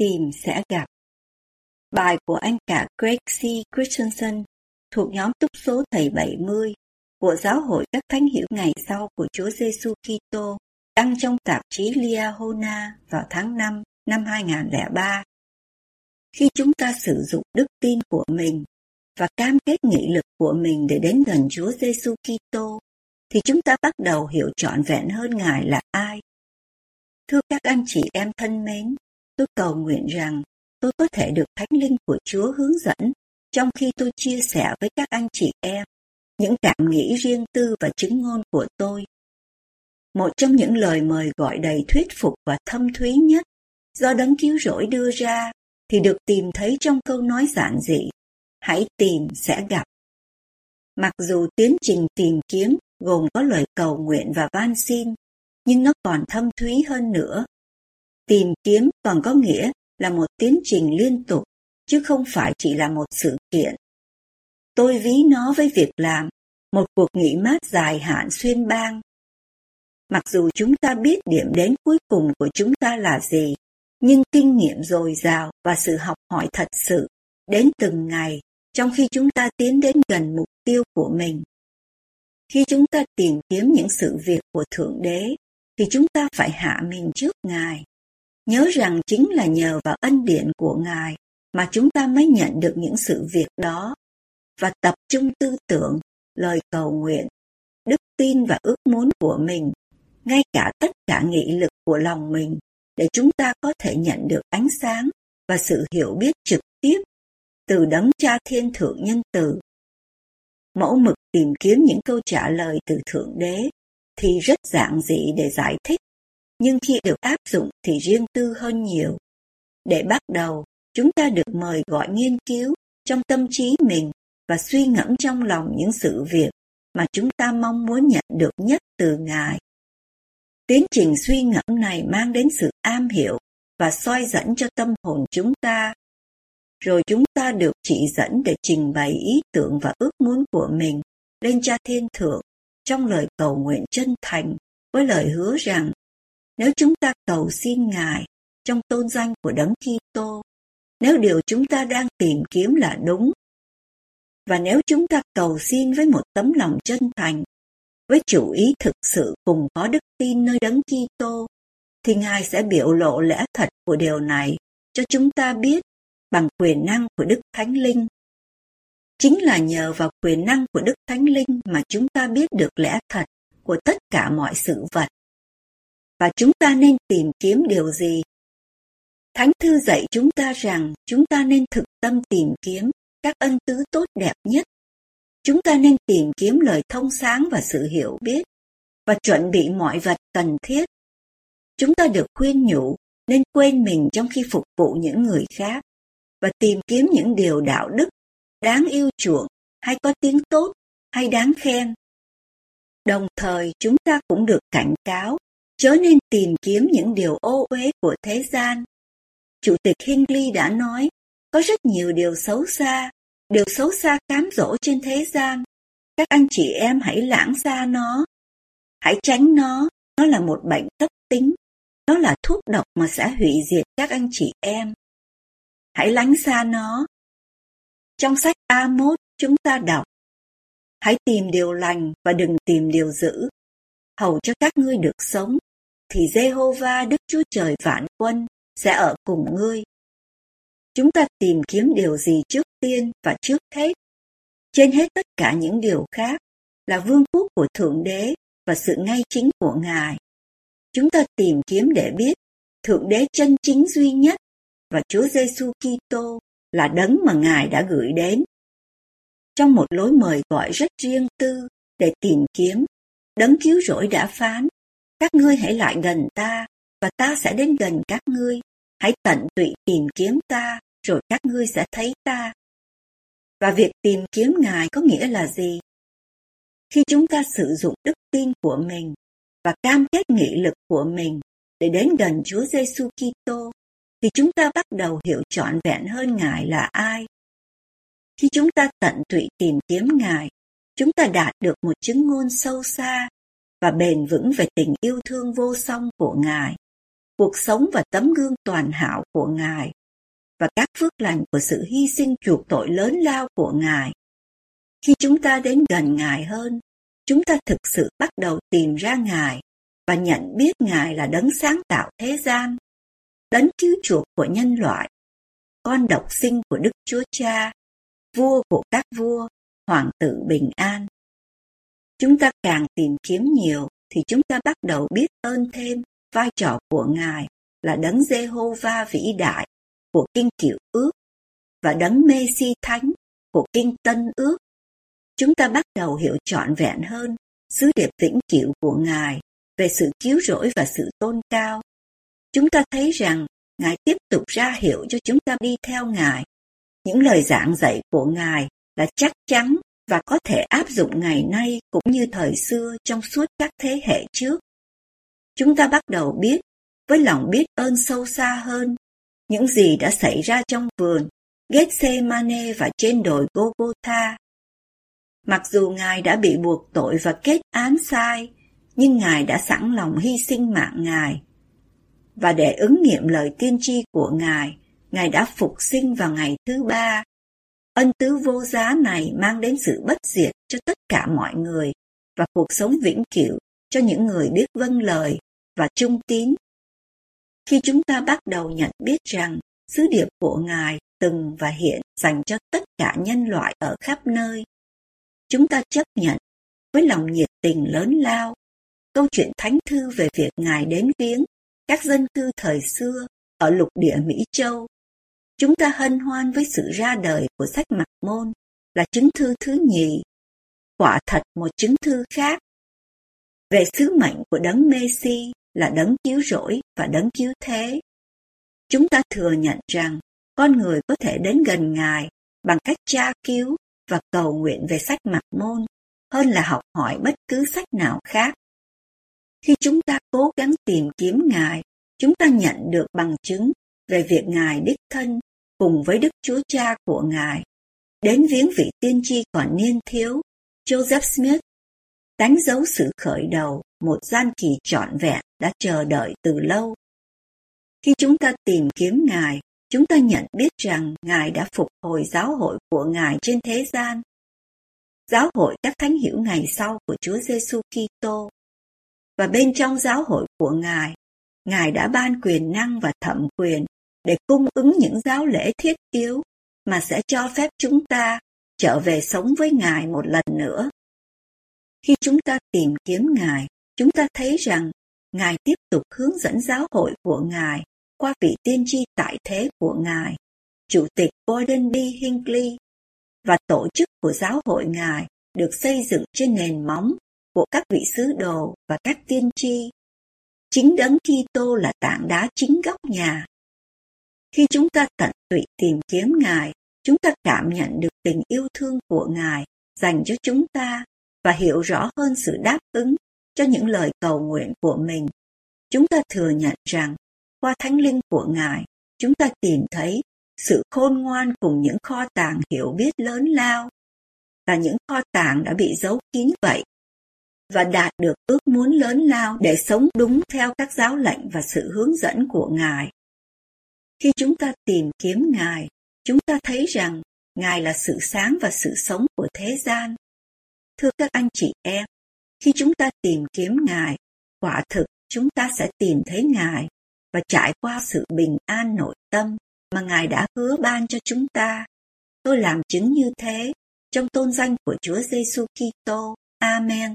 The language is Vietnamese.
Tìm sẽ gặp. Bài của anh cả Greg C. Christensen thuộc nhóm túc số thầy 70 của Giáo hội các thánh hiểu ngày sau của Chúa Giêsu Kitô đăng trong tạp chí Liahona vào tháng 5 năm 2003. Khi chúng ta sử dụng đức tin của mình và cam kết nghị lực của mình để đến gần Chúa Giêsu Kitô, thì chúng ta bắt đầu hiểu trọn vẹn hơn Ngài là ai. Thưa các anh chị em thân mến, Tôi cầu nguyện rằng tôi có thể được Thánh Linh của Chúa hướng dẫn trong khi tôi chia sẻ với các anh chị em những cảm nghĩ riêng tư và chứng ngôn của tôi. Một trong những lời mời gọi đầy thuyết phục và thâm thúy nhất do đấng cứu rỗi đưa ra thì được tìm thấy trong câu nói giản dị, hãy tìm sẽ gặp. Mặc dù tiến trình tìm kiếm gồm có lời cầu nguyện và van xin, nhưng nó còn thâm thúy hơn nữa Tìm kiếm còn có nghĩa là một tiến trình liên tục, chứ không phải chỉ là một sự kiện. Tôi ví nó với việc làm một cuộc nghỉ mát dài hạn xuyên bang. Mặc dù chúng ta biết điểm đến cuối cùng của chúng ta là gì, nhưng kinh nghiệm dồi dào và sự học hỏi thật sự đến từng ngày trong khi chúng ta tiến đến gần mục tiêu của mình. Khi chúng ta tìm kiếm những sự việc của Thượng Đế, thì chúng ta phải hạ mình trước Ngài. Nhớ rằng chính là nhờ vào ân điển của Ngài mà chúng ta mới nhận được những sự việc đó và tập trung tư tưởng, lời cầu nguyện, đức tin và ước muốn của mình, ngay cả tất cả nghị lực của lòng mình để chúng ta có thể nhận được ánh sáng và sự hiểu biết trực tiếp từ đấng cha thiên thượng nhân từ. Mẫu mực tìm kiếm những câu trả lời từ Thượng Đế thì rất giản dị để giải thích nhưng khi được áp dụng thì riêng tư hơn nhiều. Để bắt đầu, chúng ta được mời gọi nghiên cứu trong tâm trí mình và suy ngẫm trong lòng những sự việc mà chúng ta mong muốn nhận được nhất từ Ngài. Tiến trình suy ngẫm này mang đến sự am hiểu và soi dẫn cho tâm hồn chúng ta. Rồi chúng ta được chỉ dẫn để trình bày ý tưởng và ước muốn của mình lên Cha Thiên Thượng trong lời cầu nguyện chân thành với lời hứa rằng nếu chúng ta cầu xin Ngài trong tôn danh của Đấng Kitô, nếu điều chúng ta đang tìm kiếm là đúng, và nếu chúng ta cầu xin với một tấm lòng chân thành, với chủ ý thực sự cùng có đức tin nơi Đấng Kitô, thì Ngài sẽ biểu lộ lẽ thật của điều này cho chúng ta biết bằng quyền năng của Đức Thánh Linh. Chính là nhờ vào quyền năng của Đức Thánh Linh mà chúng ta biết được lẽ thật của tất cả mọi sự vật và chúng ta nên tìm kiếm điều gì? Thánh thư dạy chúng ta rằng chúng ta nên thực tâm tìm kiếm các ân tứ tốt đẹp nhất. Chúng ta nên tìm kiếm lời thông sáng và sự hiểu biết và chuẩn bị mọi vật cần thiết. Chúng ta được khuyên nhủ nên quên mình trong khi phục vụ những người khác và tìm kiếm những điều đạo đức, đáng yêu chuộng hay có tiếng tốt hay đáng khen. Đồng thời chúng ta cũng được cảnh cáo chớ nên tìm kiếm những điều ô uế của thế gian. Chủ tịch Hingley đã nói, có rất nhiều điều xấu xa, điều xấu xa cám dỗ trên thế gian. Các anh chị em hãy lãng xa nó. Hãy tránh nó, nó là một bệnh cấp tính. Nó là thuốc độc mà sẽ hủy diệt các anh chị em. Hãy lánh xa nó. Trong sách A1 chúng ta đọc, hãy tìm điều lành và đừng tìm điều dữ, hầu cho các ngươi được sống thì Jehovah Đức Chúa Trời vạn quân sẽ ở cùng ngươi. Chúng ta tìm kiếm điều gì trước tiên và trước hết? Trên hết tất cả những điều khác là vương quốc của Thượng Đế và sự ngay chính của Ngài. Chúng ta tìm kiếm để biết Thượng Đế chân chính duy nhất và Chúa Giêsu Kitô là đấng mà Ngài đã gửi đến. Trong một lối mời gọi rất riêng tư để tìm kiếm Đấng cứu rỗi đã phán, các ngươi hãy lại gần ta, và ta sẽ đến gần các ngươi. Hãy tận tụy tìm kiếm ta, rồi các ngươi sẽ thấy ta. Và việc tìm kiếm Ngài có nghĩa là gì? Khi chúng ta sử dụng đức tin của mình và cam kết nghị lực của mình để đến gần Chúa Giêsu Kitô, thì chúng ta bắt đầu hiểu trọn vẹn hơn Ngài là ai. Khi chúng ta tận tụy tìm kiếm Ngài, chúng ta đạt được một chứng ngôn sâu xa và bền vững về tình yêu thương vô song của Ngài, cuộc sống và tấm gương toàn hảo của Ngài, và các phước lành của sự hy sinh chuộc tội lớn lao của Ngài. Khi chúng ta đến gần Ngài hơn, chúng ta thực sự bắt đầu tìm ra Ngài và nhận biết Ngài là đấng sáng tạo thế gian, đấng cứu chuộc của nhân loại, con độc sinh của Đức Chúa Cha, vua của các vua, hoàng tử bình an. Chúng ta càng tìm kiếm nhiều, thì chúng ta bắt đầu biết ơn thêm vai trò của Ngài là đấng Giê-hô-va vĩ đại của kinh cựu ước và đấng Mê-si thánh của kinh tân ước. Chúng ta bắt đầu hiểu trọn vẹn hơn sứ điệp vĩnh cửu của Ngài về sự cứu rỗi và sự tôn cao. Chúng ta thấy rằng Ngài tiếp tục ra hiệu cho chúng ta đi theo Ngài. Những lời giảng dạy của Ngài là chắc chắn và có thể áp dụng ngày nay cũng như thời xưa trong suốt các thế hệ trước. Chúng ta bắt đầu biết, với lòng biết ơn sâu xa hơn, những gì đã xảy ra trong vườn Gethsemane và trên đồi Golgotha. Mặc dù Ngài đã bị buộc tội và kết án sai, nhưng Ngài đã sẵn lòng hy sinh mạng Ngài. Và để ứng nghiệm lời tiên tri của Ngài, Ngài đã phục sinh vào ngày thứ ba Ân tứ vô giá này mang đến sự bất diệt cho tất cả mọi người và cuộc sống vĩnh cửu cho những người biết vâng lời và trung tín. Khi chúng ta bắt đầu nhận biết rằng sứ điệp của Ngài từng và hiện dành cho tất cả nhân loại ở khắp nơi, chúng ta chấp nhận với lòng nhiệt tình lớn lao câu chuyện thánh thư về việc Ngài đến viếng các dân cư thời xưa ở lục địa Mỹ Châu Chúng ta hân hoan với sự ra đời của sách mặt Môn là chứng thư thứ nhì, quả thật một chứng thư khác. Về sứ mệnh của đấng Messi là đấng cứu rỗi và đấng cứu thế. Chúng ta thừa nhận rằng con người có thể đến gần Ngài bằng cách tra cứu và cầu nguyện về sách mặt Môn hơn là học hỏi bất cứ sách nào khác. Khi chúng ta cố gắng tìm kiếm Ngài, chúng ta nhận được bằng chứng về việc Ngài đích thân cùng với Đức Chúa Cha của Ngài, đến viếng vị tiên tri còn niên thiếu, Joseph Smith, đánh dấu sự khởi đầu một gian kỳ trọn vẹn đã chờ đợi từ lâu. Khi chúng ta tìm kiếm Ngài, chúng ta nhận biết rằng Ngài đã phục hồi giáo hội của Ngài trên thế gian. Giáo hội các thánh hiểu ngày sau của Chúa Giêsu Kitô. Và bên trong giáo hội của Ngài, Ngài đã ban quyền năng và thẩm quyền để cung ứng những giáo lễ thiết yếu mà sẽ cho phép chúng ta trở về sống với Ngài một lần nữa. Khi chúng ta tìm kiếm Ngài, chúng ta thấy rằng Ngài tiếp tục hướng dẫn giáo hội của Ngài qua vị tiên tri tại thế của Ngài, Chủ tịch Gordon B. Hinckley, và tổ chức của giáo hội Ngài được xây dựng trên nền móng của các vị sứ đồ và các tiên tri. Chính đấng Kitô là tảng đá chính góc nhà khi chúng ta tận tụy tìm kiếm Ngài, chúng ta cảm nhận được tình yêu thương của Ngài dành cho chúng ta và hiểu rõ hơn sự đáp ứng cho những lời cầu nguyện của mình. Chúng ta thừa nhận rằng qua thánh linh của Ngài, chúng ta tìm thấy sự khôn ngoan cùng những kho tàng hiểu biết lớn lao là những kho tàng đã bị giấu kín vậy và đạt được ước muốn lớn lao để sống đúng theo các giáo lệnh và sự hướng dẫn của Ngài. Khi chúng ta tìm kiếm Ngài, chúng ta thấy rằng Ngài là sự sáng và sự sống của thế gian. Thưa các anh chị em, khi chúng ta tìm kiếm Ngài, quả thực chúng ta sẽ tìm thấy Ngài và trải qua sự bình an nội tâm mà Ngài đã hứa ban cho chúng ta. Tôi làm chứng như thế trong tôn danh của Chúa Giêsu Kitô. Amen.